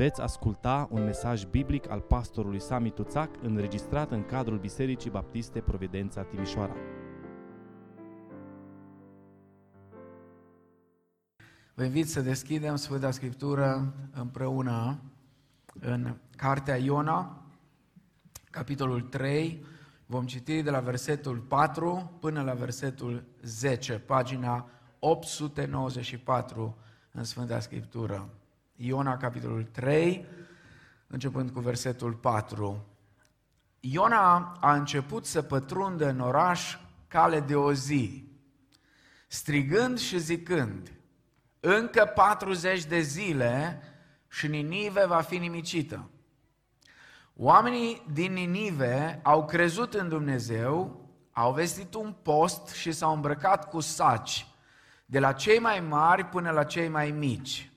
Veți asculta un mesaj biblic al pastorului Sami Tuțac înregistrat în cadrul Bisericii Baptiste Providența Timișoara. Vă invit să deschidem Sfânta Scriptură împreună în Cartea Iona, capitolul 3. Vom citi de la versetul 4 până la versetul 10, pagina 894 în Sfânta Scriptură. Iona, capitolul 3, începând cu versetul 4. Iona a început să pătrundă în oraș cale de o zi, strigând și zicând, încă 40 de zile și Ninive va fi nimicită. Oamenii din Ninive au crezut în Dumnezeu, au vestit un post și s-au îmbrăcat cu saci, de la cei mai mari până la cei mai mici.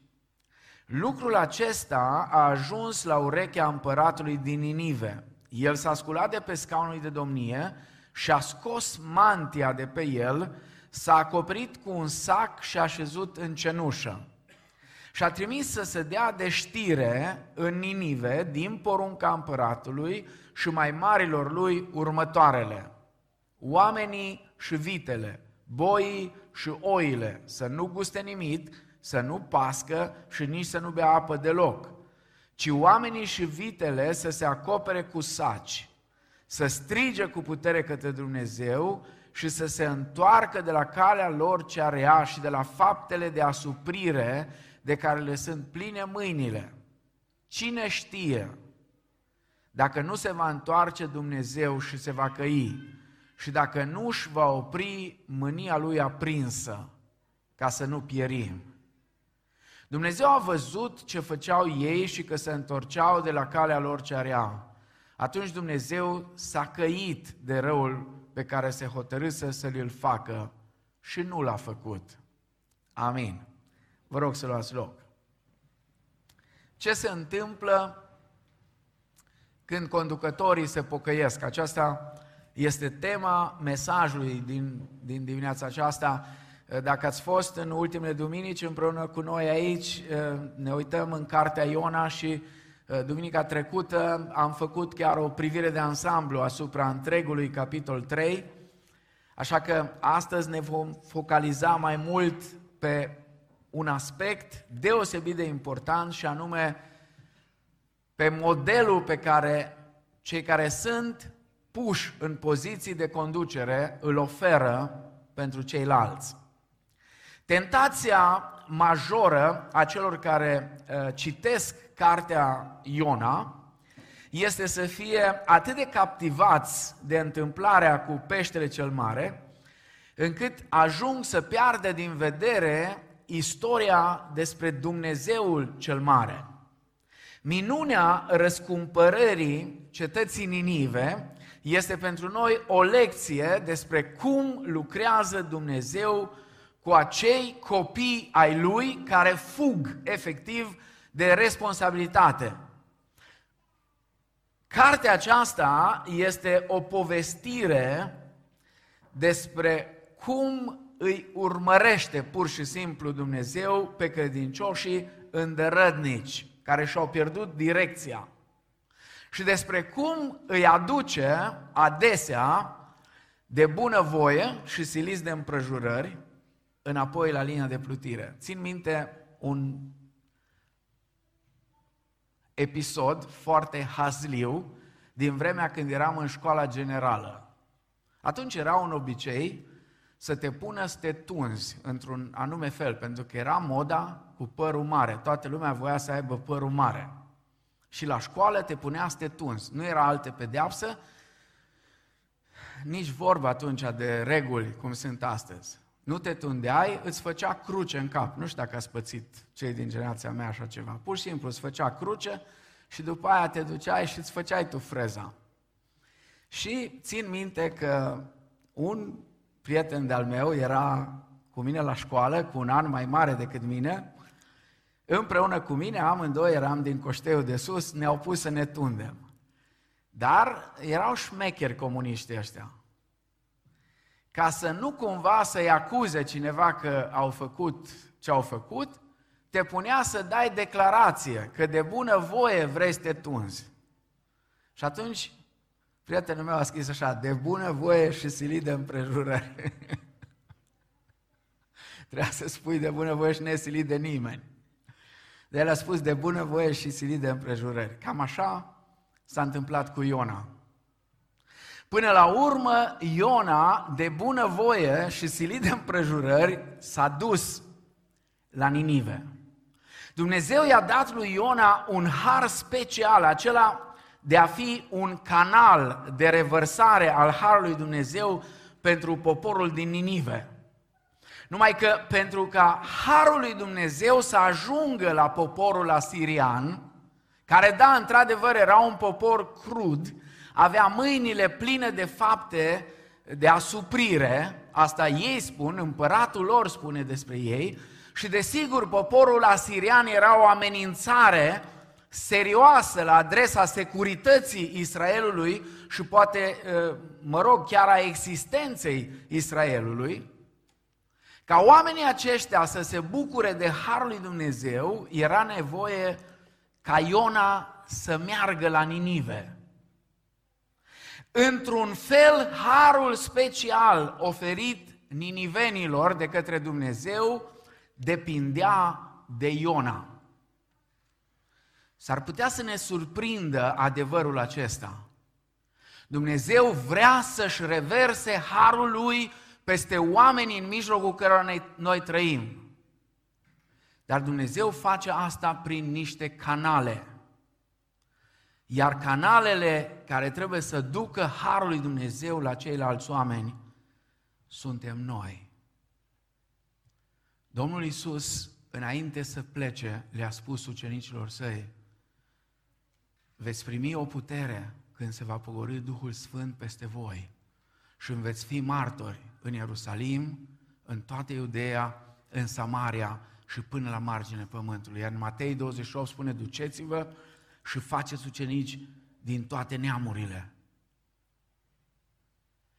Lucrul acesta a ajuns la urechea împăratului din Ninive. El s-a sculat de pe scaunul de domnie și a scos mantia de pe el, s-a acoperit cu un sac și a șezut în cenușă. Și a trimis să se dea de știre în Ninive, din porunca împăratului și mai marilor lui următoarele. Oamenii și vitele, boii și oile să nu guste nimic, să nu pască și nici să nu bea apă deloc, ci oamenii și vitele să se acopere cu saci, să strige cu putere către Dumnezeu și să se întoarcă de la calea lor cea rea și de la faptele de asuprire de care le sunt pline mâinile. Cine știe dacă nu se va întoarce Dumnezeu și se va căi și dacă nu își va opri mânia lui aprinsă ca să nu pierim. Dumnezeu a văzut ce făceau ei și că se întorceau de la calea lor ce area. Atunci Dumnezeu s-a căit de răul pe care se hotărâse să l facă și nu l-a făcut. Amin. Vă rog să luați loc. Ce se întâmplă când conducătorii se pocăiesc? Aceasta este tema mesajului din, din dimineața aceasta. Dacă ați fost în ultimele duminici împreună cu noi aici, ne uităm în cartea Iona și duminica trecută am făcut chiar o privire de ansamblu asupra întregului capitol 3, așa că astăzi ne vom focaliza mai mult pe un aspect deosebit de important și anume pe modelul pe care cei care sunt puși în poziții de conducere îl oferă pentru ceilalți. Tentația majoră a celor care uh, citesc cartea Iona este să fie atât de captivați de întâmplarea cu peștele cel mare, încât ajung să piardă din vedere istoria despre Dumnezeul cel mare. Minunea răscumpărării cetății Ninive este pentru noi o lecție despre cum lucrează Dumnezeu cu acei copii ai lui care fug efectiv de responsabilitate. Cartea aceasta este o povestire despre cum îi urmărește pur și simplu Dumnezeu pe credincioșii îndărădnici care și-au pierdut direcția și despre cum îi aduce adesea de bună voie și siliți de împrejurări înapoi la linia de plutire. Țin minte un episod foarte hazliu din vremea când eram în școala generală. Atunci era un obicei să te pună să te tunzi într-un anume fel, pentru că era moda cu părul mare. Toată lumea voia să aibă părul mare. Și la școală te punea să te tunzi. Nu era alte pedeapsă, nici vorba atunci de reguli cum sunt astăzi nu te tundeai, îți făcea cruce în cap. Nu știu dacă ați pățit cei din generația mea așa ceva. Pur și simplu îți făcea cruce și după aia te duceai și îți făceai tu freza. Și țin minte că un prieten de-al meu era cu mine la școală, cu un an mai mare decât mine, împreună cu mine, amândoi eram din Coșteiul de Sus, ne-au pus să ne tundem. Dar erau șmecheri comuniștii ăștia ca să nu cumva să-i acuze cineva că au făcut ce au făcut, te punea să dai declarație că de bună voie vrei să te tunzi. Și atunci, prietenul meu a scris așa, de bună voie și silit de împrejurări. Trebuia să spui de bună voie și nesilit de nimeni. De el a spus de bună voie și silit de împrejurări. Cam așa s-a întâmplat cu Iona. Până la urmă, Iona, de bună voie și silit de împrejurări, s-a dus la Ninive. Dumnezeu i-a dat lui Iona un har special, acela de a fi un canal de revărsare al harului Dumnezeu pentru poporul din Ninive. Numai că pentru ca harul lui Dumnezeu să ajungă la poporul asirian, care da, într-adevăr era un popor crud, avea mâinile pline de fapte de asuprire, asta ei spun, împăratul lor spune despre ei, și desigur poporul asirian era o amenințare serioasă la adresa securității Israelului și poate, ă, mă rog, chiar a existenței Israelului, ca oamenii aceștia să se bucure de Harul lui Dumnezeu, era nevoie ca Iona să meargă la Ninive. Într-un fel, harul special oferit ninivenilor de către Dumnezeu depindea de Iona. S-ar putea să ne surprindă adevărul acesta. Dumnezeu vrea să-și reverse harul lui peste oamenii în mijlocul cărora noi, noi trăim. Dar Dumnezeu face asta prin niște canale. Iar canalele care trebuie să ducă harul lui Dumnezeu la ceilalți oameni suntem noi. Domnul Isus, înainte să plece, le-a spus ucenicilor săi, veți primi o putere când se va pogorâ Duhul Sfânt peste voi și îmi veți fi martori în Ierusalim, în toată Iudeea, în Samaria și până la marginea pământului. Iar în Matei 28 spune, duceți-vă și faceți ucenici din toate neamurile.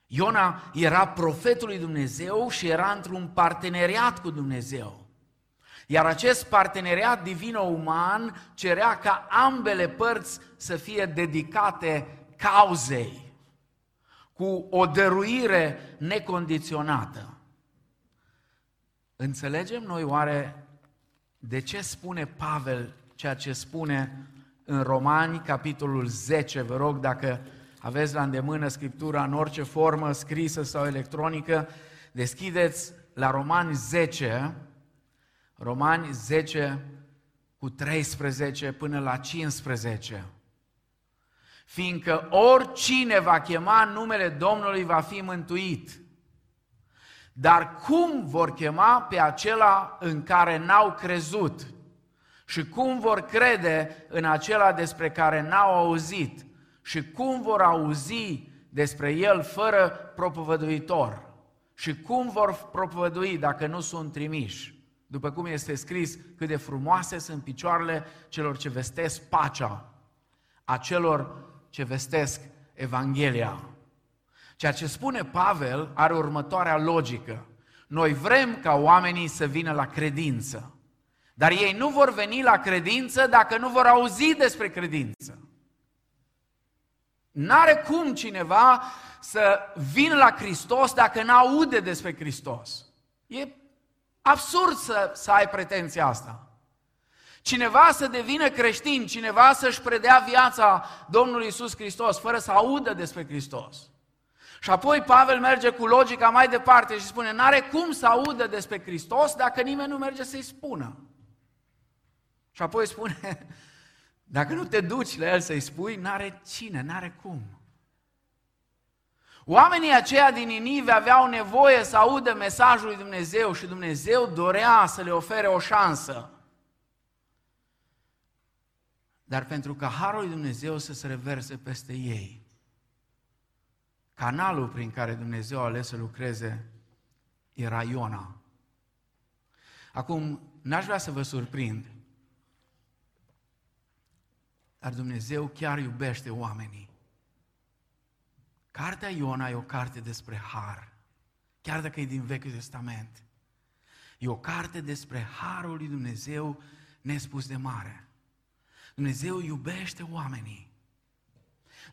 Iona era profetul lui Dumnezeu și era într-un parteneriat cu Dumnezeu. Iar acest parteneriat divino-uman cerea ca ambele părți să fie dedicate cauzei, cu o dăruire necondiționată. Înțelegem noi oare de ce spune Pavel ceea ce spune în Romani, capitolul 10, vă rog dacă aveți la îndemână Scriptura în orice formă, scrisă sau electronică, deschideți la Romani 10, Romani 10 cu 13 până la 15. Fiindcă oricine va chema numele Domnului va fi mântuit. Dar cum vor chema pe acela în care n-au crezut? Și cum vor crede în acela despre care n-au auzit? Și cum vor auzi despre el fără propovăduitor? Și cum vor propovădui dacă nu sunt trimiși? După cum este scris, cât de frumoase sunt picioarele celor ce vestesc pacea, a celor ce vestesc Evanghelia. Ceea ce spune Pavel are următoarea logică. Noi vrem ca oamenii să vină la credință. Dar ei nu vor veni la credință dacă nu vor auzi despre credință. N-are cum cineva să vină la Hristos dacă n-aude despre Hristos. E absurd să, să ai pretenția asta. Cineva să devină creștin, cineva să-și predea viața Domnului Isus Hristos fără să audă despre Hristos. Și apoi Pavel merge cu logica mai departe și spune, n-are cum să audă despre Hristos dacă nimeni nu merge să-i spună. Și apoi spune, dacă nu te duci la el să-i spui, n-are cine, n-are cum. Oamenii aceia din Ninive aveau nevoie să audă mesajul lui Dumnezeu și Dumnezeu dorea să le ofere o șansă. Dar pentru ca Harul lui Dumnezeu să se reverse peste ei, canalul prin care Dumnezeu a ales să lucreze era Iona. Acum, n-aș vrea să vă surprind, dar Dumnezeu chiar iubește oamenii. Cartea Iona e o carte despre har, chiar dacă e din Vechiul Testament. E o carte despre Harul lui Dumnezeu nespus de mare. Dumnezeu iubește oamenii.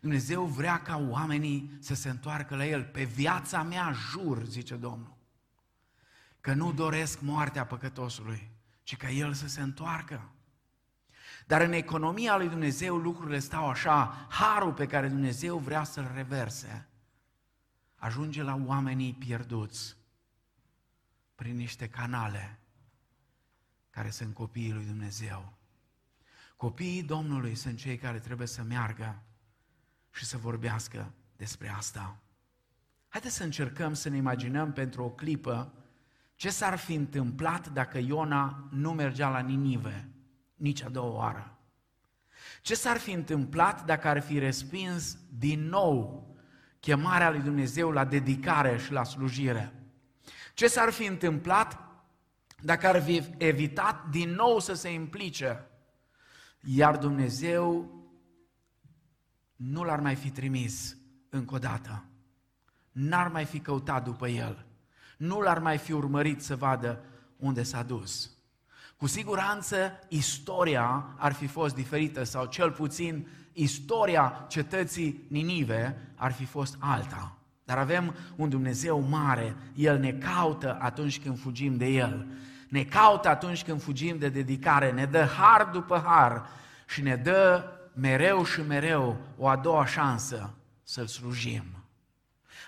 Dumnezeu vrea ca oamenii să se întoarcă la El. Pe viața mea jur, zice Domnul, că nu doresc moartea păcătosului, ci ca El să se întoarcă. Dar în economia lui Dumnezeu lucrurile stau așa. Harul pe care Dumnezeu vrea să-l reverse ajunge la oamenii pierduți prin niște canale care sunt copiii lui Dumnezeu. Copiii Domnului sunt cei care trebuie să meargă și să vorbească despre asta. Haideți să încercăm să ne imaginăm pentru o clipă ce s-ar fi întâmplat dacă Iona nu mergea la Ninive nici a doua oară. Ce s-ar fi întâmplat dacă ar fi respins din nou chemarea lui Dumnezeu la dedicare și la slujire? Ce s-ar fi întâmplat dacă ar fi evitat din nou să se implice? Iar Dumnezeu nu l-ar mai fi trimis încă o dată. N-ar mai fi căutat după el. Nu l-ar mai fi urmărit să vadă unde s-a dus. Cu siguranță istoria ar fi fost diferită sau cel puțin istoria cetății Ninive ar fi fost alta. Dar avem un Dumnezeu mare, El ne caută atunci când fugim de El. Ne caută atunci când fugim de dedicare, ne dă har după har și ne dă mereu și mereu o a doua șansă să-L slujim.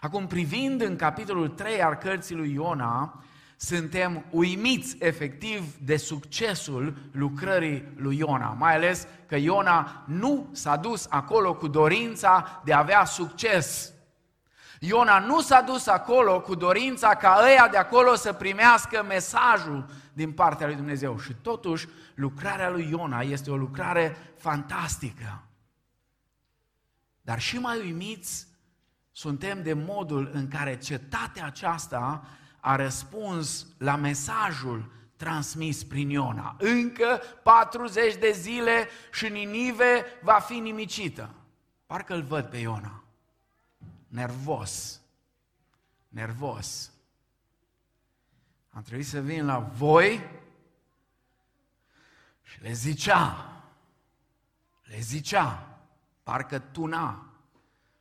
Acum, privind în capitolul 3 al cărții lui Iona, suntem uimiți efectiv de succesul lucrării lui Iona, mai ales că Iona nu s-a dus acolo cu dorința de a avea succes. Iona nu s-a dus acolo cu dorința ca ăia de acolo să primească mesajul din partea lui Dumnezeu. Și totuși, lucrarea lui Iona este o lucrare fantastică. Dar și mai uimiți suntem de modul în care cetatea aceasta a răspuns la mesajul transmis prin Iona. Încă 40 de zile și Ninive va fi nimicită. Parcă îl văd pe Iona. Nervos. Nervos. Am trebuit să vin la voi și le zicea, le zicea, parcă tuna,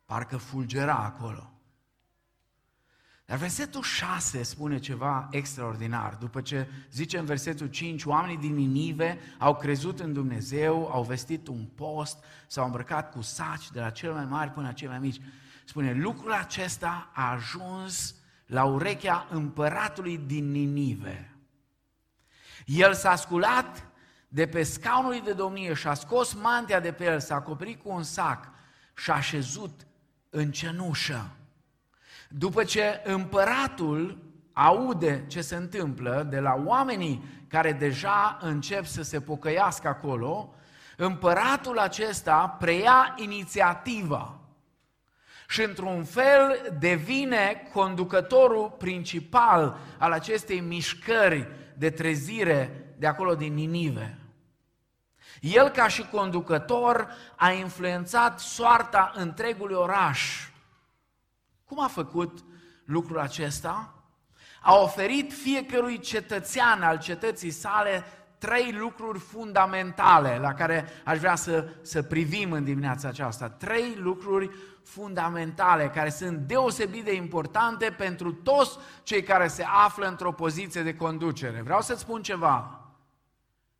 parcă fulgera acolo. Dar versetul 6 spune ceva extraordinar. După ce zice în versetul 5, oamenii din Ninive au crezut în Dumnezeu, au vestit un post, s-au îmbrăcat cu saci de la cel mai mari până la cel mai mici. Spune, lucrul acesta a ajuns la urechea împăratului din Ninive. El s-a sculat de pe scaunul de domnie și a scos mantea de pe el, s-a acoperit cu un sac și a șezut în cenușă. După ce împăratul aude ce se întâmplă de la oamenii care deja încep să se pocăiască acolo, împăratul acesta preia inițiativa și într-un fel devine conducătorul principal al acestei mișcări de trezire de acolo din Ninive. El ca și conducător a influențat soarta întregului oraș. Cum a făcut lucrul acesta? A oferit fiecărui cetățean al cetății sale trei lucruri fundamentale la care aș vrea să, să privim în dimineața aceasta. Trei lucruri fundamentale care sunt deosebit de importante pentru toți cei care se află într-o poziție de conducere. Vreau să-ți spun ceva.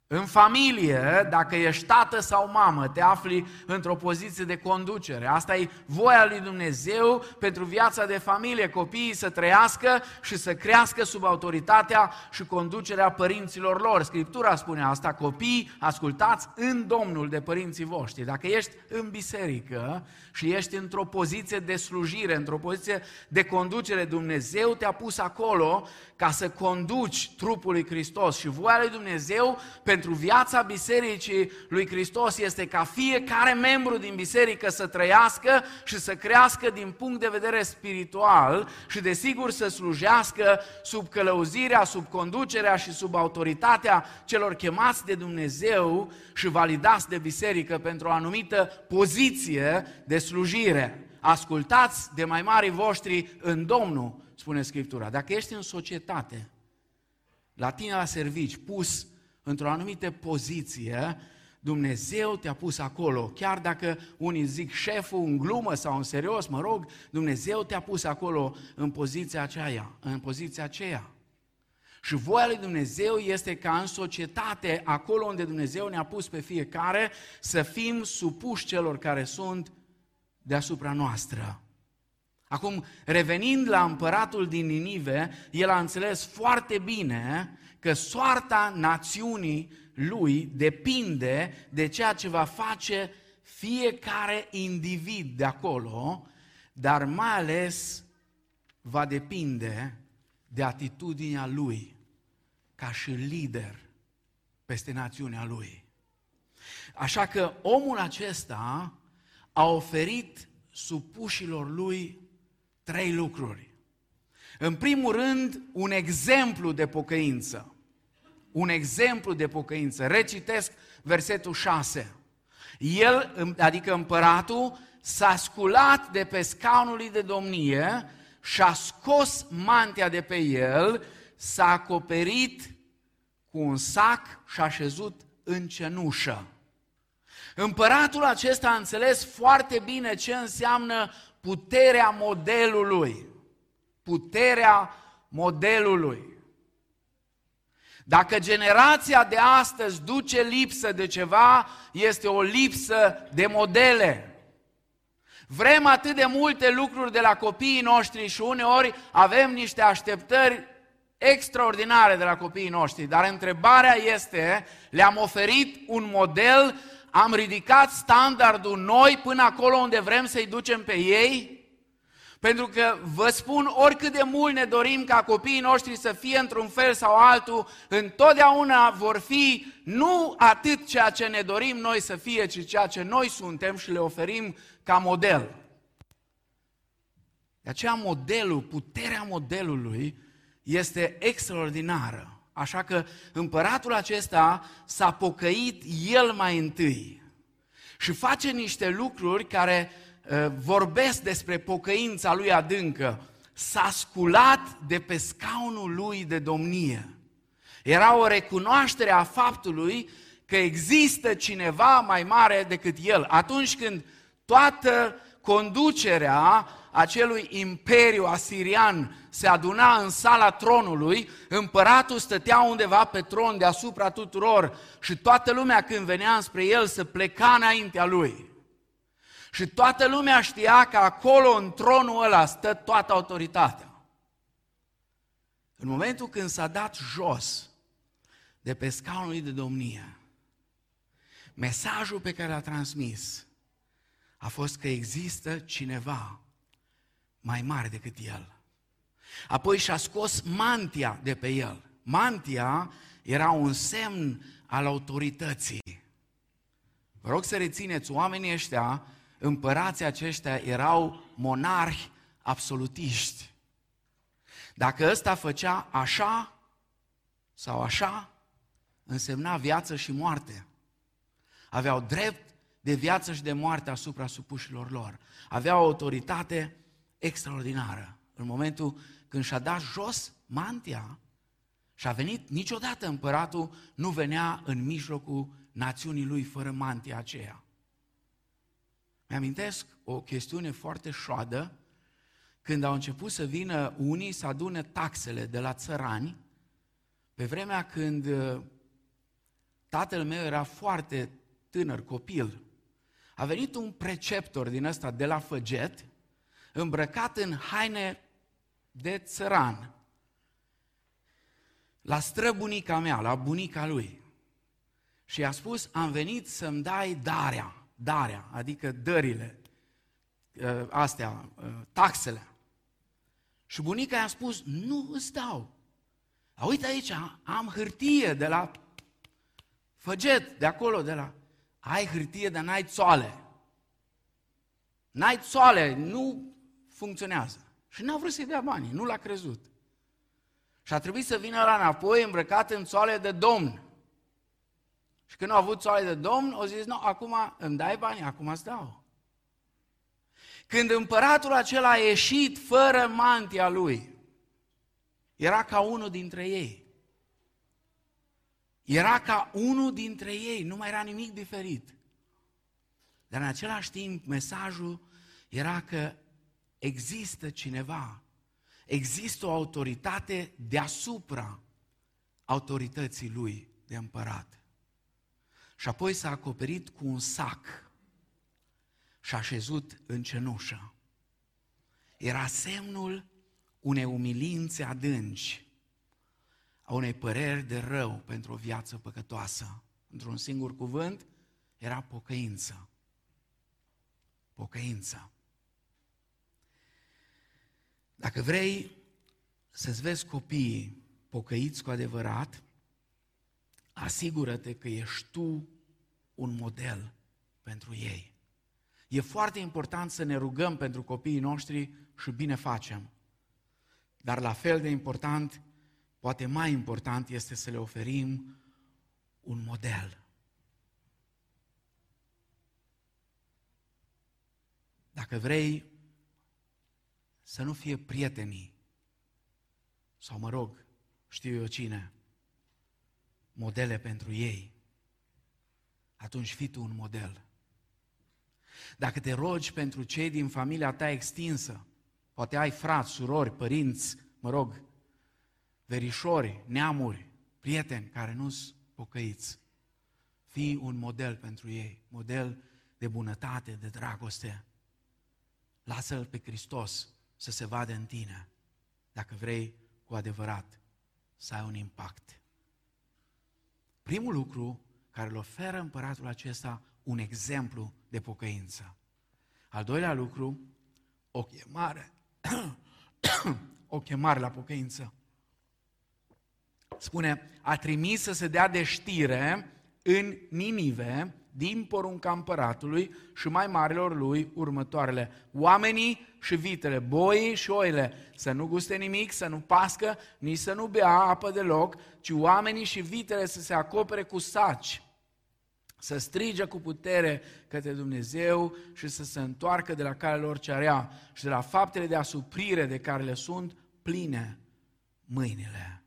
În familie, dacă ești tată sau mamă, te afli într-o poziție de conducere. Asta e voia lui Dumnezeu pentru viața de familie. Copiii să trăiască și să crească sub autoritatea și conducerea părinților lor. Scriptura spune asta, copii, ascultați în Domnul de părinții voștri. Dacă ești în biserică și ești într-o poziție de slujire, într-o poziție de conducere, Dumnezeu te-a pus acolo ca să conduci trupul lui Hristos și voia lui Dumnezeu pentru viața bisericii lui Hristos este ca fiecare membru din biserică să trăiască și să crească din punct de vedere spiritual și desigur să slujească sub călăuzirea, sub conducerea și sub autoritatea celor chemați de Dumnezeu și validați de biserică pentru o anumită poziție de slujire. Ascultați de mai mari voștri în Domnul, spune Scriptura. Dacă ești în societate la tine la servici, pus într-o anumită poziție, Dumnezeu te-a pus acolo. Chiar dacă unii zic șeful în glumă sau în serios, mă rog, Dumnezeu te-a pus acolo în poziția aceea, în poziția aceea. Și voia lui Dumnezeu este ca în societate, acolo unde Dumnezeu ne-a pus pe fiecare, să fim supuși celor care sunt deasupra noastră. Acum, revenind la împăratul din Ninive, el a înțeles foarte bine că soarta națiunii lui depinde de ceea ce va face fiecare individ de acolo, dar mai ales va depinde de atitudinea lui ca și lider peste națiunea lui. Așa că omul acesta a oferit supușilor lui trei lucruri. În primul rând, un exemplu de pocăință. Un exemplu de pocăință. Recitesc versetul 6. El, adică împăratul, s-a sculat de pe scaunul de domnie și a scos mantia de pe el, s-a acoperit cu un sac și a șezut în cenușă. Împăratul acesta a înțeles foarte bine ce înseamnă puterea modelului. Puterea modelului. Dacă generația de astăzi duce lipsă de ceva, este o lipsă de modele. Vrem atât de multe lucruri de la copiii noștri și uneori avem niște așteptări extraordinare de la copiii noștri, dar întrebarea este, le-am oferit un model am ridicat standardul noi până acolo unde vrem să-i ducem pe ei? Pentru că vă spun, oricât de mult ne dorim ca copiii noștri să fie într-un fel sau altul, întotdeauna vor fi nu atât ceea ce ne dorim noi să fie, ci ceea ce noi suntem și le oferim ca model. De aceea modelul, puterea modelului este extraordinară. Așa că împăratul acesta s-a pocăit el mai întâi și face niște lucruri care uh, vorbesc despre pocăința lui adâncă. S-a sculat de pe scaunul lui de domnie. Era o recunoaștere a faptului că există cineva mai mare decât el. Atunci când toată conducerea acelui imperiu asirian se aduna în sala tronului, împăratul stătea undeva pe tron deasupra tuturor și toată lumea când venea spre el să pleca înaintea lui. Și toată lumea știa că acolo, în tronul ăla, stă toată autoritatea. În momentul când s-a dat jos de pe scaunul de domnie, mesajul pe care l-a transmis a fost că există cineva mai mare decât el. Apoi și-a scos mantia de pe el. Mantia era un semn al autorității. Vă rog să rețineți, oamenii ăștia, împărații aceștia, erau monarhi absolutiști. Dacă ăsta făcea așa sau așa, însemna viață și moarte. Aveau drept de viață și de moarte asupra supușilor lor. Aveau autoritate extraordinară. În momentul când și-a dat jos mantia și a venit, niciodată împăratul nu venea în mijlocul națiunii lui fără mantia aceea. Mi-amintesc o chestiune foarte șoadă, când au început să vină unii să adune taxele de la țărani, pe vremea când uh, tatăl meu era foarte tânăr, copil, a venit un preceptor din ăsta de la Făget, îmbrăcat în haine de țăran, la străbunica mea, la bunica lui. Și i-a spus, am venit să-mi dai darea, darea, adică dările, ă, astea, ă, taxele. Și bunica i-a spus, nu îți dau. A, uite aici, am hârtie de la Făget, de acolo, de la... Ai hârtie, dar n-ai țoale. N-ai țoale, nu funcționează. Și n-a vrut să-i dea banii, nu l-a crezut. Și a trebuit să vină la înapoi îmbrăcat în țoale de domn. Și când a avut țoale de domn, o zis, nu, acum îmi dai bani, acum îți dau. Când împăratul acela a ieșit fără mantia lui, era ca unul dintre ei. Era ca unul dintre ei, nu mai era nimic diferit. Dar în același timp, mesajul era că există cineva, există o autoritate deasupra autorității lui de împărat. Și apoi s-a acoperit cu un sac și a șezut în cenușă. Era semnul unei umilințe adânci, a unei păreri de rău pentru o viață păcătoasă. Într-un singur cuvânt, era pocăință. Pocăință. Dacă vrei să-ți vezi copiii pocăiți cu adevărat, asigură-te că ești tu un model pentru ei. E foarte important să ne rugăm pentru copiii noștri și bine facem. Dar la fel de important, poate mai important, este să le oferim un model. Dacă vrei să nu fie prietenii, sau mă rog, știu eu cine, modele pentru ei, atunci fii tu un model. Dacă te rogi pentru cei din familia ta extinsă, poate ai frați, surori, părinți, mă rog, verișori, neamuri, prieteni care nu sunt pocăiți, fii un model pentru ei, model de bunătate, de dragoste. Lasă-L pe Hristos să se vadă în tine, dacă vrei cu adevărat să ai un impact. Primul lucru care îl oferă împăratul acesta un exemplu de pocăință. Al doilea lucru, o chemare, o chemare la pocăință. Spune, a trimis să se dea de știre în Ninive din porunca împăratului și mai marilor lui următoarele. Oamenii și vitele, boii și oile, să nu guste nimic, să nu pască, nici să nu bea apă deloc, ci oamenii și vitele să se acopere cu saci, să strige cu putere către Dumnezeu și să se întoarcă de la care lor ce area și de la faptele de asuprire de care le sunt pline mâinile.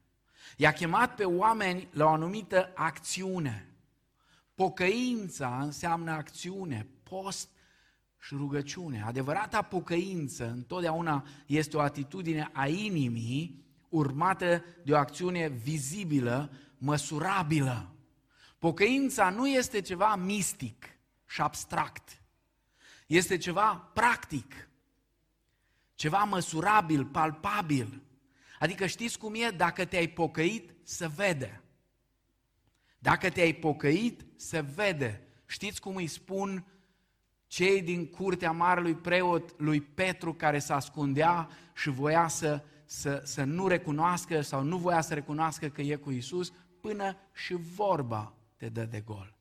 I-a chemat pe oameni la o anumită acțiune. Pocăința înseamnă acțiune, post și rugăciune. Adevărata pocăință întotdeauna este o atitudine a inimii urmată de o acțiune vizibilă, măsurabilă. Pocăința nu este ceva mistic și abstract. Este ceva practic, ceva măsurabil, palpabil. Adică știți cum e? Dacă te-ai pocăit, se vede. Dacă te-ai pocăit, se vede. Știți cum îi spun cei din curtea marelui preot lui Petru care se ascundea și voia să, să, să nu recunoască sau nu voia să recunoască că e cu Isus, până și vorba te dă de gol.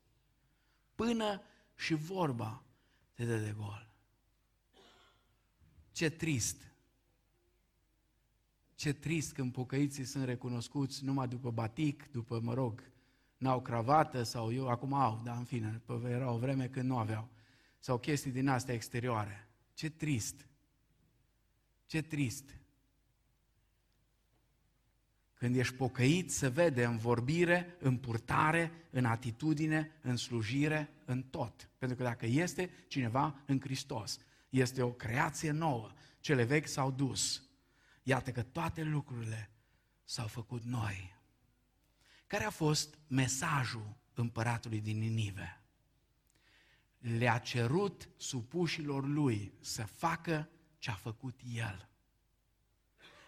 Până și vorba te dă de gol. Ce trist! Ce trist când pocăiții sunt recunoscuți numai după batic, după, mă rog, n-au cravată sau eu, acum au, dar în fine, era o vreme când nu aveau. Sau chestii din astea exterioare. Ce trist! Ce trist! Când ești pocăit, se vede în vorbire, în purtare, în atitudine, în slujire, în tot. Pentru că dacă este cineva în Hristos, este o creație nouă, cele vechi s-au dus. Iată că toate lucrurile s-au făcut noi. Care a fost mesajul împăratului din Ninive? Le-a cerut supușilor lui să facă ce a făcut el.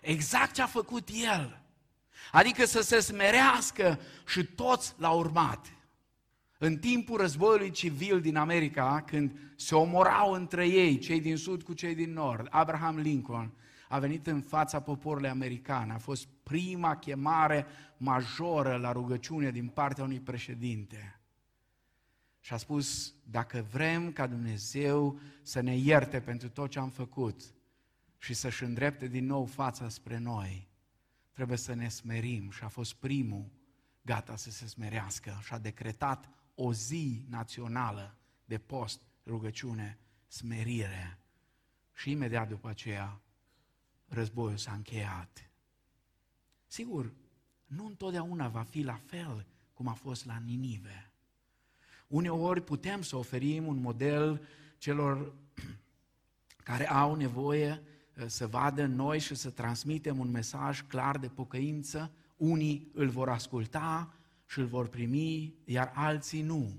Exact ce a făcut el. Adică să se smerească și toți l-au urmat. În timpul războiului civil din America, când se omorau între ei, cei din sud cu cei din nord, Abraham Lincoln a venit în fața poporului american. A fost prima chemare majoră la rugăciune din partea unui președinte. Și a spus, dacă vrem ca Dumnezeu să ne ierte pentru tot ce am făcut și să-și îndrepte din nou fața spre noi, trebuie să ne smerim și a fost primul gata să se smerească și a decretat o zi națională de post, rugăciune, smerire. Și imediat după aceea războiul s-a încheiat. Sigur, nu întotdeauna va fi la fel cum a fost la Ninive. Uneori putem să oferim un model celor care au nevoie uh, să vadă noi și să transmitem un mesaj clar de pocăință. Unii îl vor asculta și îl vor primi, iar alții nu.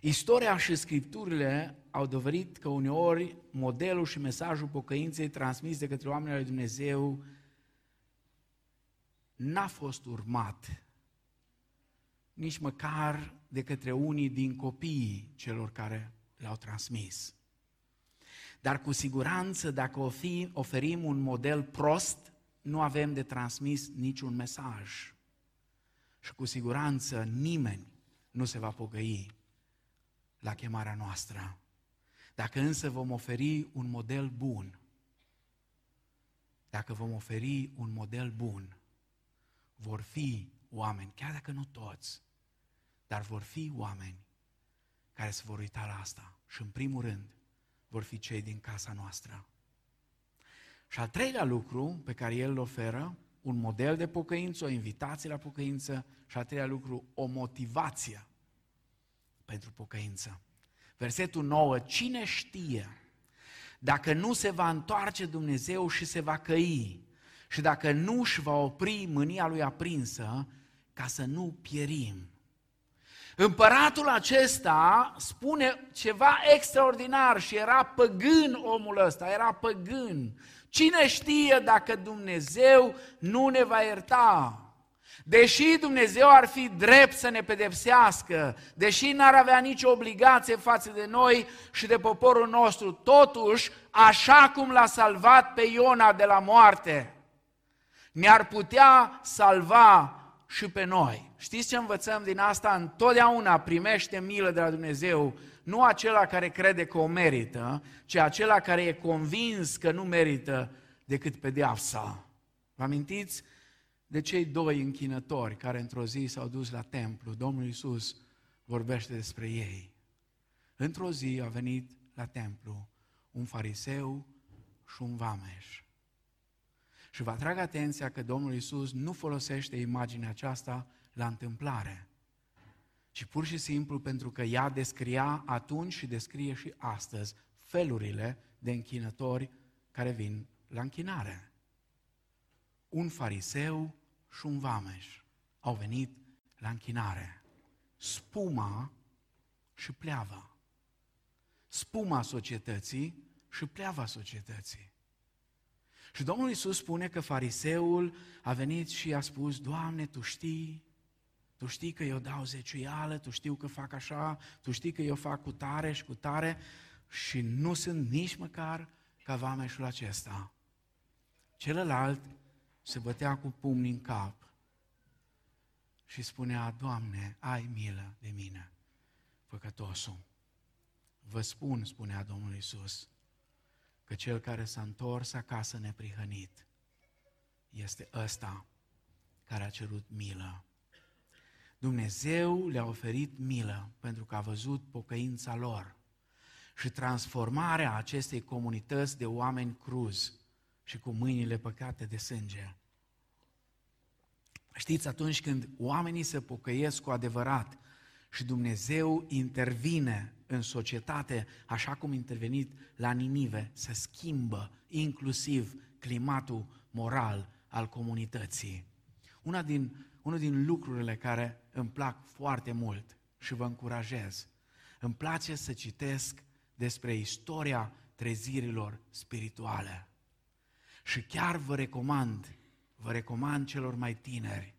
Istoria și scripturile au dovedit că uneori modelul și mesajul pocăinței transmis de către oamenii lui Dumnezeu n-a fost urmat nici măcar de către unii din copiii celor care le-au transmis. Dar cu siguranță, dacă oferim un model prost, nu avem de transmis niciun mesaj. Și cu siguranță nimeni nu se va pogăi la chemarea noastră. Dacă însă vom oferi un model bun, dacă vom oferi un model bun, vor fi oameni, chiar dacă nu toți, dar vor fi oameni care se vor uita la asta. Și în primul rând, vor fi cei din casa noastră. Și al treilea lucru pe care el îl oferă, un model de pocăință, o invitație la pocăință și al treilea lucru, o motivație pentru pocăință. Versetul 9, cine știe dacă nu se va întoarce Dumnezeu și se va căi și dacă nu își va opri mânia lui aprinsă ca să nu pierim. Împăratul acesta spune ceva extraordinar și era păgân omul ăsta, era păgân. Cine știe dacă Dumnezeu nu ne va ierta? Deși Dumnezeu ar fi drept să ne pedepsească, deși n-ar avea nicio obligație față de noi și de poporul nostru, totuși, așa cum l-a salvat pe Iona de la moarte, ne-ar putea salva și pe noi. Știți ce învățăm din asta? Întotdeauna primește milă de la Dumnezeu, nu acela care crede că o merită, ci acela care e convins că nu merită decât pedeapsa. Vă amintiți de cei doi închinători care într-o zi s-au dus la templu? Domnul Iisus vorbește despre ei. Într-o zi a venit la templu un fariseu și un vameș. Și vă atrag atenția că Domnul Isus nu folosește imaginea aceasta la întâmplare, ci pur și simplu pentru că ea descria atunci și descrie și astăzi felurile de închinători care vin la închinare. Un fariseu și un vameș au venit la închinare. Spuma și pleava. Spuma societății și pleava societății. Și Domnul Iisus spune că fariseul a venit și a spus, Doamne, Tu știi, Tu știi că eu dau zeciuială, Tu știu că fac așa, Tu știi că eu fac cu tare și cu tare și nu sunt nici măcar ca vameșul acesta. Celălalt se bătea cu pumnii în cap și spunea, Doamne, ai milă de mine, făcătosul. Vă spun, spunea Domnul Iisus, că cel care s-a întors acasă neprihănit este ăsta care a cerut milă. Dumnezeu le-a oferit milă pentru că a văzut pocăința lor și transformarea acestei comunități de oameni cruz și cu mâinile păcate de sânge. Știți, atunci când oamenii se pocăiesc cu adevărat și Dumnezeu intervine în societate, așa cum a intervenit la Ninive, se schimbă inclusiv climatul moral al comunității. Una din, unul din lucrurile care îmi plac foarte mult și vă încurajez, îmi place să citesc despre istoria trezirilor spirituale. Și chiar vă recomand, vă recomand celor mai tineri,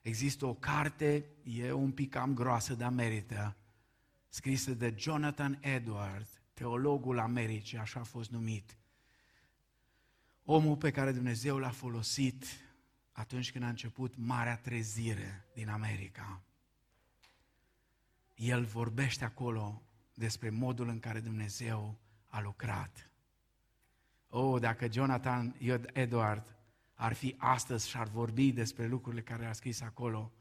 există o carte, e un pic cam groasă, dar merită, scrisă de Jonathan Edward, teologul Americii, așa a fost numit. Omul pe care Dumnezeu l-a folosit atunci când a început Marea Trezire din America. El vorbește acolo despre modul în care Dumnezeu a lucrat. Oh, dacă Jonathan Edward ar fi astăzi și ar vorbi despre lucrurile care a scris acolo,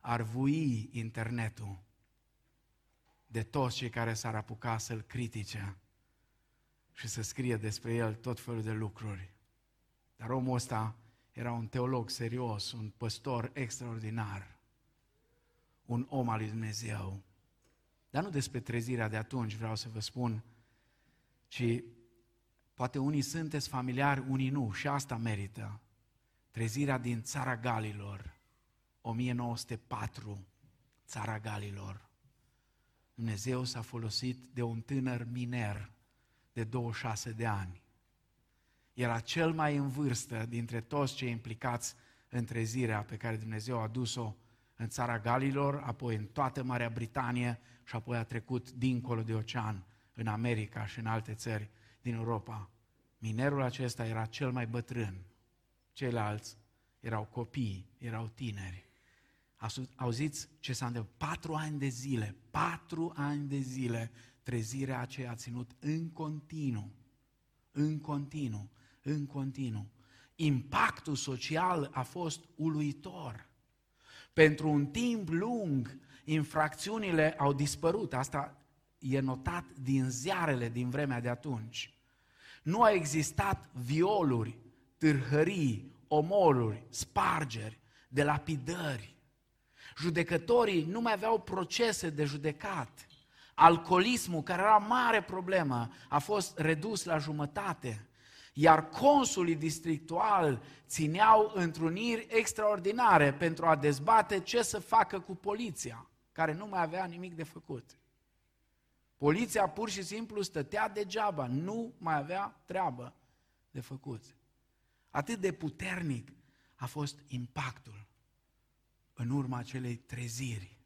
ar vui internetul de toți cei care s-ar apuca să-l critique și să scrie despre el tot felul de lucruri. Dar omul ăsta era un teolog serios, un păstor extraordinar. un om al lui Dumnezeu. Dar nu despre trezirea de atunci vreau să vă spun, ci poate unii sunteți familiari, unii nu, și asta merită. Trezirea din țara Galilor, 1904, țara Galilor. Dumnezeu s-a folosit de un tânăr miner de 26 de ani. Era cel mai în vârstă dintre toți cei implicați în trezirea pe care Dumnezeu a dus-o în țara Galilor, apoi în toată Marea Britanie și apoi a trecut dincolo de ocean, în America și în alte țări din Europa. Minerul acesta era cel mai bătrân. Ceilalți erau copii, erau tineri. Auziți ce s-a întâmplat? Patru ani de zile, patru ani de zile, trezirea aceea a ținut în continuu, în continuu, în continuu. Impactul social a fost uluitor. Pentru un timp lung, infracțiunile au dispărut. Asta e notat din ziarele din vremea de atunci. Nu au existat violuri, târhării, omoruri, spargeri, de lapidări. Judecătorii nu mai aveau procese de judecat. Alcoolismul, care era mare problemă, a fost redus la jumătate iar consulii districtual țineau întruniri extraordinare pentru a dezbate ce să facă cu poliția, care nu mai avea nimic de făcut. Poliția pur și simplu stătea degeaba, nu mai avea treabă de făcut. Atât de puternic a fost impactul în urma acelei treziri,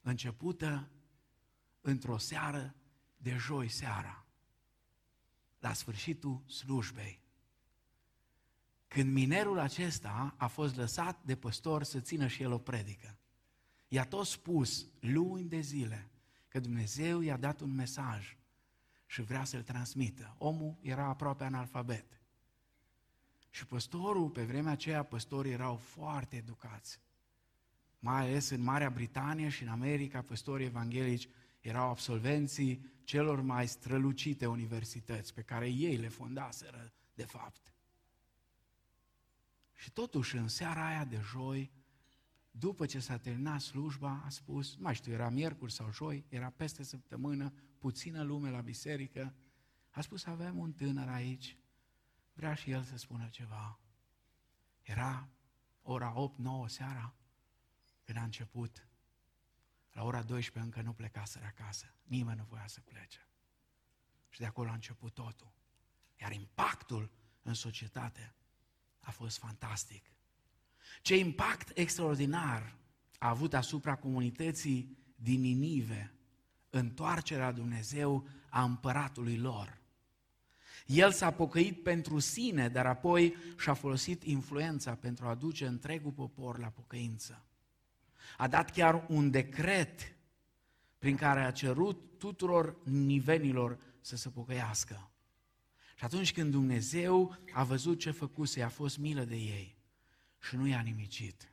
începută într-o seară de joi seara la sfârșitul slujbei. Când minerul acesta a fost lăsat de păstor să țină și el o predică, i-a tot spus luni de zile că Dumnezeu i-a dat un mesaj și vrea să-l transmită. Omul era aproape analfabet. Și păstorul, pe vremea aceea, păstorii erau foarte educați. Mai ales în Marea Britanie și în America, păstorii evanghelici erau absolvenții celor mai strălucite universități pe care ei le fondaseră, de fapt. Și totuși, în seara aia de joi, după ce s-a terminat slujba, a spus, mai știu, era miercuri sau joi, era peste săptămână, puțină lume la biserică, a spus, avem un tânăr aici, vrea și el să spună ceva. Era ora 8-9 seara, când a început la ora 12 încă nu plecaseră acasă. Nimeni nu voia să plece. Și de acolo a început totul. Iar impactul în societate a fost fantastic. Ce impact extraordinar a avut asupra comunității din Ninive întoarcerea Dumnezeu a împăratului lor. El s-a pocăit pentru sine, dar apoi și-a folosit influența pentru a aduce întregul popor la pocăință a dat chiar un decret prin care a cerut tuturor nivenilor să se pocăiască. Și atunci când Dumnezeu a văzut ce făcuse, a fost milă de ei și nu i-a nimicit.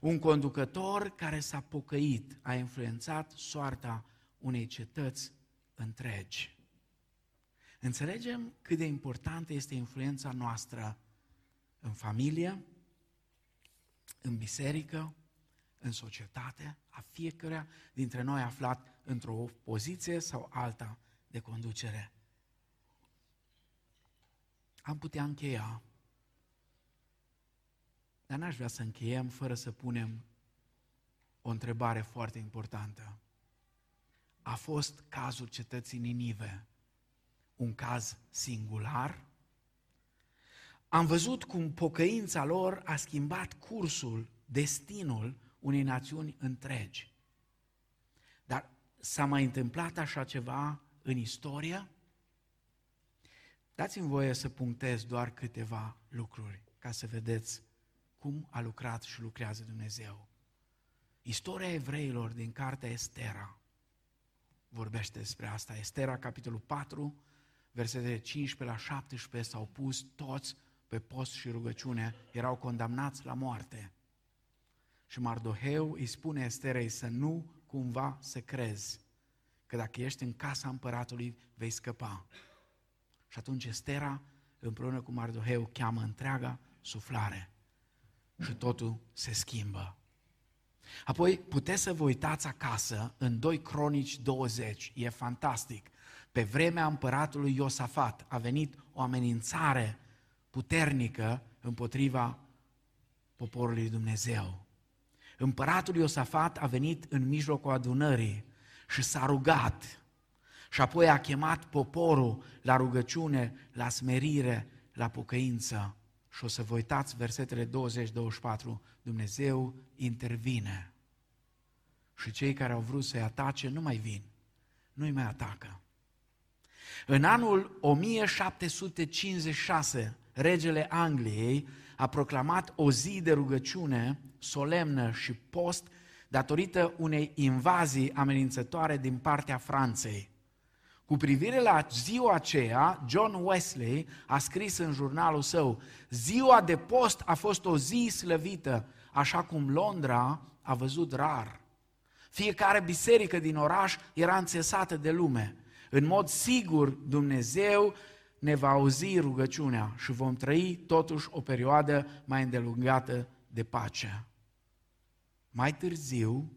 Un conducător care s-a pocăit a influențat soarta unei cetăți întregi. Înțelegem cât de importantă este influența noastră în familie, în biserică, în societate, a fiecăruia dintre noi aflat într-o poziție sau alta de conducere. Am putea încheia, dar n-aș vrea să încheiem fără să punem o întrebare foarte importantă. A fost cazul cetății Ninive un caz singular? Am văzut cum pocăința lor a schimbat cursul, destinul unei națiuni întregi. Dar s-a mai întâmplat așa ceva în istorie? Dați-mi voie să punctez doar câteva lucruri ca să vedeți cum a lucrat și lucrează Dumnezeu. Istoria evreilor din cartea Estera vorbește despre asta. Estera, capitolul 4, versetele 15 la 17, s-au pus toți pe post și rugăciune, erau condamnați la moarte. Și Mardoheu îi spune Esterei să nu cumva să crezi că dacă ești în casa împăratului vei scăpa. Și atunci Estera împreună cu Mardoheu cheamă întreaga suflare și totul se schimbă. Apoi puteți să vă uitați acasă în 2 Cronici 20, e fantastic. Pe vremea împăratului Iosafat a venit o amenințare puternică împotriva poporului Dumnezeu. Împăratul Iosafat a venit în mijlocul adunării și s-a rugat și apoi a chemat poporul la rugăciune, la smerire, la pocăință. Și o să vă uitați versetele 20-24, Dumnezeu intervine. Și cei care au vrut să-i atace nu mai vin, nu-i mai atacă. În anul 1756, regele Angliei a proclamat o zi de rugăciune solemnă și post datorită unei invazii amenințătoare din partea Franței. Cu privire la ziua aceea, John Wesley a scris în jurnalul său, ziua de post a fost o zi slăvită, așa cum Londra a văzut rar. Fiecare biserică din oraș era înțesată de lume. În mod sigur, Dumnezeu ne va auzi rugăciunea și vom trăi totuși o perioadă mai îndelungată de pace. Mai târziu,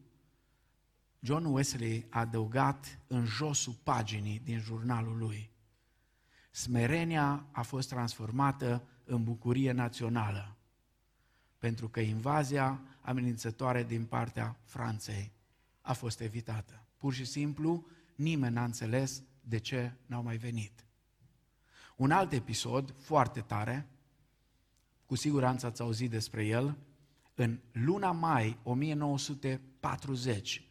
John Wesley a adăugat în josul paginii din jurnalul lui. Smerenia a fost transformată în bucurie națională, pentru că invazia amenințătoare din partea Franței a fost evitată. Pur și simplu, nimeni n-a înțeles de ce n-au mai venit. Un alt episod foarte tare, cu siguranță ați auzit despre el, în luna mai 1940,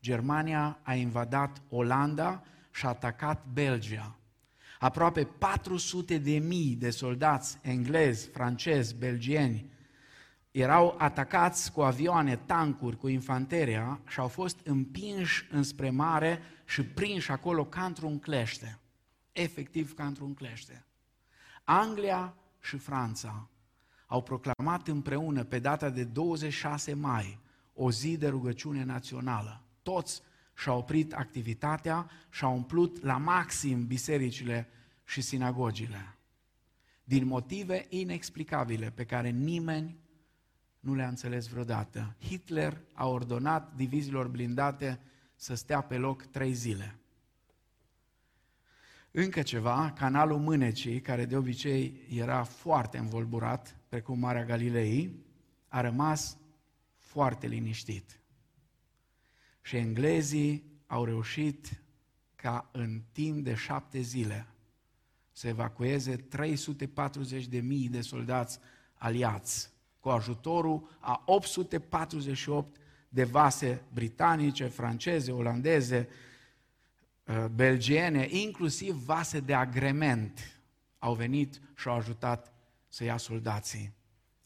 Germania a invadat Olanda și a atacat Belgia. Aproape 400 de mii de soldați englezi, francezi, belgieni erau atacați cu avioane, tancuri, cu infanteria și au fost împinși înspre mare și prinși acolo ca într-un clește. Efectiv ca într-un clește. Anglia și Franța au proclamat împreună pe data de 26 mai o zi de rugăciune națională. Toți și-au oprit activitatea și au umplut la maxim bisericile și sinagogile. Din motive inexplicabile pe care nimeni nu le-a înțeles vreodată. Hitler a ordonat diviziilor blindate să stea pe loc trei zile. Încă ceva, canalul Mânecii, care de obicei era foarte învolburat, precum Marea Galilei, a rămas foarte liniștit. Și englezii au reușit ca în timp de șapte zile să evacueze 340.000 de soldați aliați cu ajutorul a 848 de vase britanice, franceze, olandeze, uh, belgiene, inclusiv vase de agrement, au venit și au ajutat să ia soldații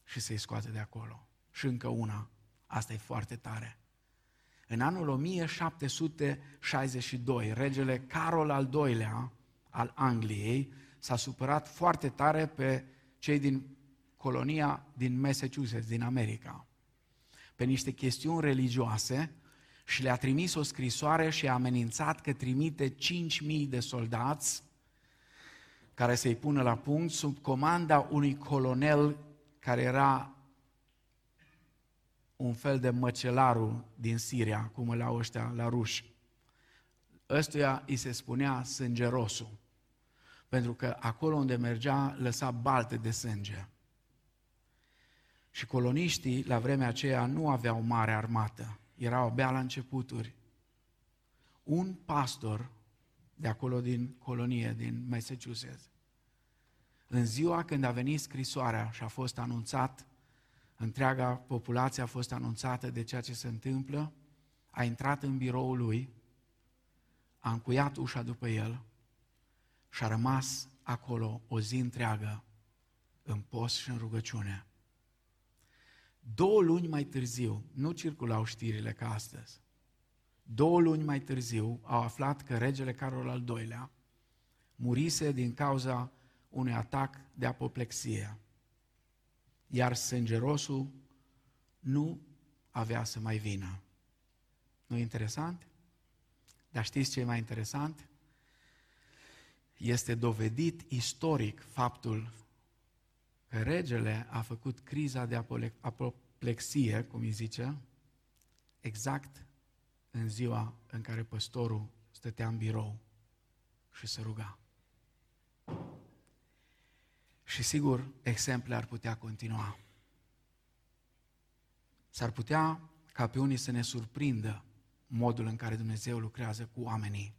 și să-i scoate de acolo. Și încă una, asta e foarte tare. În anul 1762, regele Carol al II-lea al Angliei s-a supărat foarte tare pe cei din colonia din Massachusetts, din America, pe niște chestiuni religioase și le-a trimis o scrisoare și a amenințat că trimite 5.000 de soldați care să-i pună la punct sub comanda unui colonel care era un fel de măcelarul din Siria, cum îl au ăștia la ruși. Ăstuia îi se spunea sângerosul, pentru că acolo unde mergea lăsa balte de sânge. Și coloniștii la vremea aceea nu aveau mare armată, erau abia la începuturi. Un pastor de acolo din colonie, din Massachusetts, în ziua când a venit scrisoarea și a fost anunțat, întreaga populație a fost anunțată de ceea ce se întâmplă, a intrat în biroul lui, a încuiat ușa după el și a rămas acolo o zi întreagă în post și în rugăciune. Două luni mai târziu, nu circulau știrile ca astăzi, două luni mai târziu au aflat că regele Carol al II-lea murise din cauza unui atac de apoplexie. Iar sângerosul nu avea să mai vină. nu e interesant? Dar știți ce e mai interesant? Este dovedit istoric faptul că regele a făcut criza de apoplexie, cum îi zice, exact în ziua în care păstorul stătea în birou și se ruga. Și sigur, exemple ar putea continua. S-ar putea ca pe unii să ne surprindă modul în care Dumnezeu lucrează cu oamenii.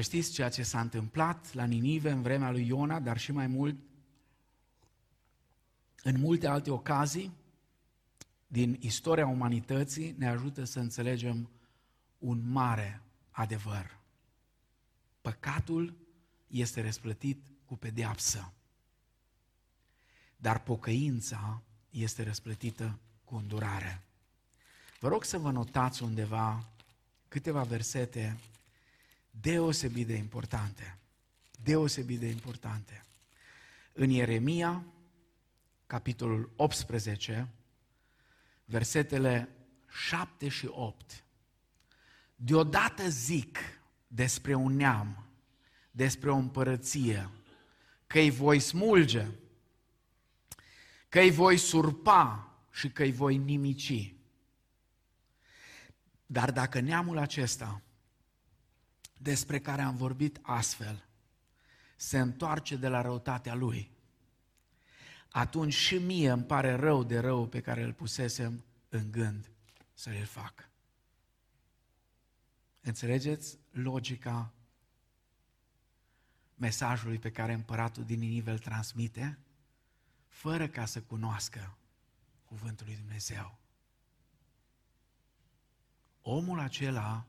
Știți ceea ce s-a întâmplat la Ninive în vremea lui Iona, dar și mai mult în multe alte ocazii din istoria umanității ne ajută să înțelegem un mare adevăr. Păcatul este răsplătit cu pedeapsă, dar pocăința este răsplătită cu îndurare. Vă rog să vă notați undeva câteva versete deosebit de importante. Deosebit de importante. În Ieremia, capitolul 18, versetele 7 și 8. Deodată zic despre un neam, despre o împărăție, că îi voi smulge, că îi voi surpa și că îi voi nimici. Dar dacă neamul acesta, despre care am vorbit astfel, se întoarce de la răutatea lui, atunci și mie îmi pare rău de rău pe care îl pusesem în gând să l fac. Înțelegeți logica mesajului pe care împăratul din Ninive îl transmite, fără ca să cunoască cuvântul lui Dumnezeu. Omul acela,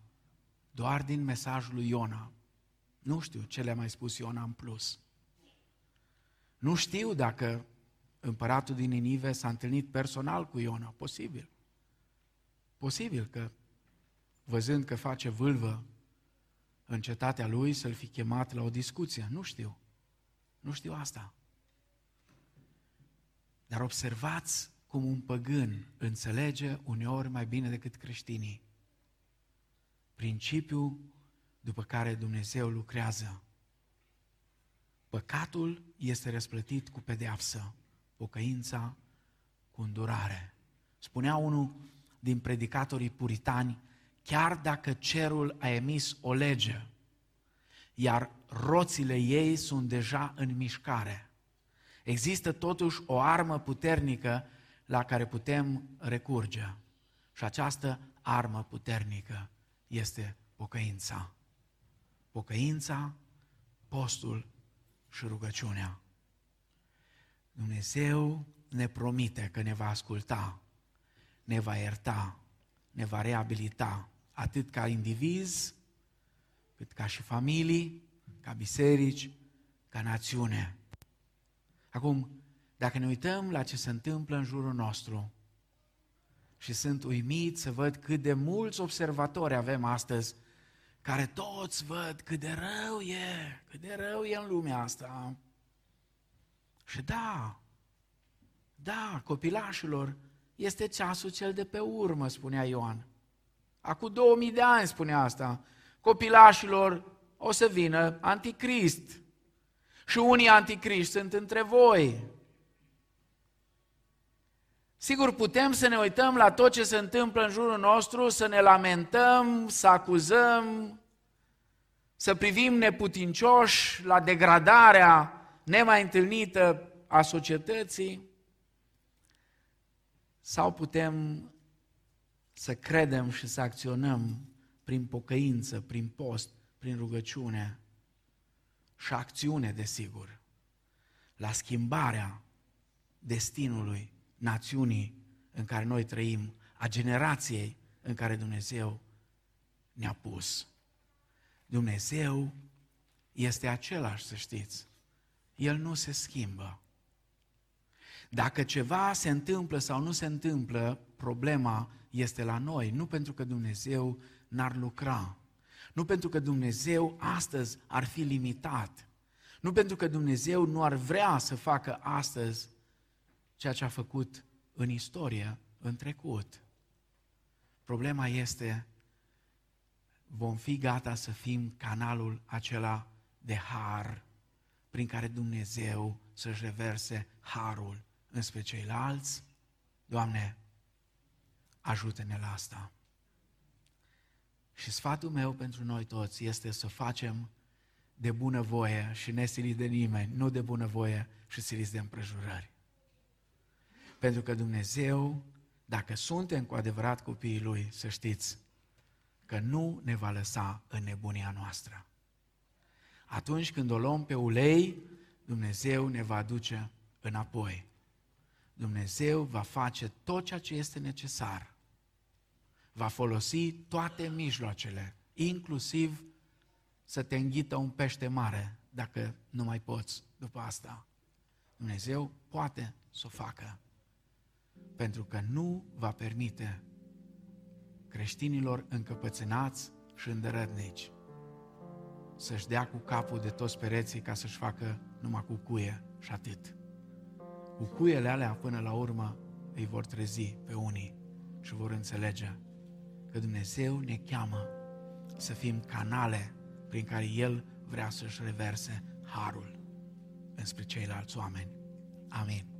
doar din mesajul lui Iona, nu știu ce le-a mai spus Iona în plus. Nu știu dacă împăratul din Ninive s-a întâlnit personal cu Iona. Posibil. Posibil că, văzând că face vâlvă în cetatea lui, să-l fi chemat la o discuție. Nu știu. Nu știu asta. Dar observați cum un păgân înțelege uneori mai bine decât creștinii principiul după care Dumnezeu lucrează. Păcatul este răsplătit cu pedeapsă pocăința cu îndurare. Spunea unul din predicatorii puritani, chiar dacă cerul a emis o lege, iar roțile ei sunt deja în mișcare, există totuși o armă puternică la care putem recurge. Și această armă puternică este pocăința. Pocăința, postul și rugăciunea. Dumnezeu ne promite că ne va asculta, ne va ierta, ne va reabilita, atât ca indivizi, cât ca și familii, ca biserici, ca națiune. Acum, dacă ne uităm la ce se întâmplă în jurul nostru și sunt uimit să văd cât de mulți observatori avem astăzi care toți văd cât de rău e, cât de rău e în lumea asta, și da, da, copilașilor, este ceasul cel de pe urmă, spunea Ioan. Acum 2000 de ani spunea asta. Copilașilor o să vină anticrist. Și unii anticriști sunt între voi. Sigur, putem să ne uităm la tot ce se întâmplă în jurul nostru, să ne lamentăm, să acuzăm, să privim neputincioși la degradarea nemai întâlnită a societății, sau putem să credem și să acționăm prin pocăință, prin post, prin rugăciune și acțiune, desigur, la schimbarea destinului națiunii în care noi trăim, a generației în care Dumnezeu ne-a pus. Dumnezeu este același, să știți. El nu se schimbă. Dacă ceva se întâmplă sau nu se întâmplă, problema este la noi, nu pentru că Dumnezeu n-ar lucra, nu pentru că Dumnezeu astăzi ar fi limitat, nu pentru că Dumnezeu nu ar vrea să facă astăzi ceea ce a făcut în istorie, în trecut. Problema este, vom fi gata să fim canalul acela de har prin care Dumnezeu să-și reverse harul înspre ceilalți. Doamne, ajută-ne la asta. Și sfatul meu pentru noi toți este să facem de bună voie și nesilit de nimeni, nu de bună voie și siliți de împrejurări. Pentru că Dumnezeu, dacă suntem cu adevărat copiii Lui, să știți că nu ne va lăsa în nebunia noastră. Atunci când o luăm pe ulei, Dumnezeu ne va aduce înapoi. Dumnezeu va face tot ceea ce este necesar. Va folosi toate mijloacele, inclusiv să te înghită un pește mare, dacă nu mai poți după asta. Dumnezeu poate să o facă. Pentru că nu va permite creștinilor încăpățânați și îndărătnici să-și dea cu capul de toți pereții ca să-și facă numai cu cuie și atât. Cu cuiele alea până la urmă îi vor trezi pe unii și vor înțelege că Dumnezeu ne cheamă să fim canale prin care El vrea să-și reverse harul înspre ceilalți oameni. Amin.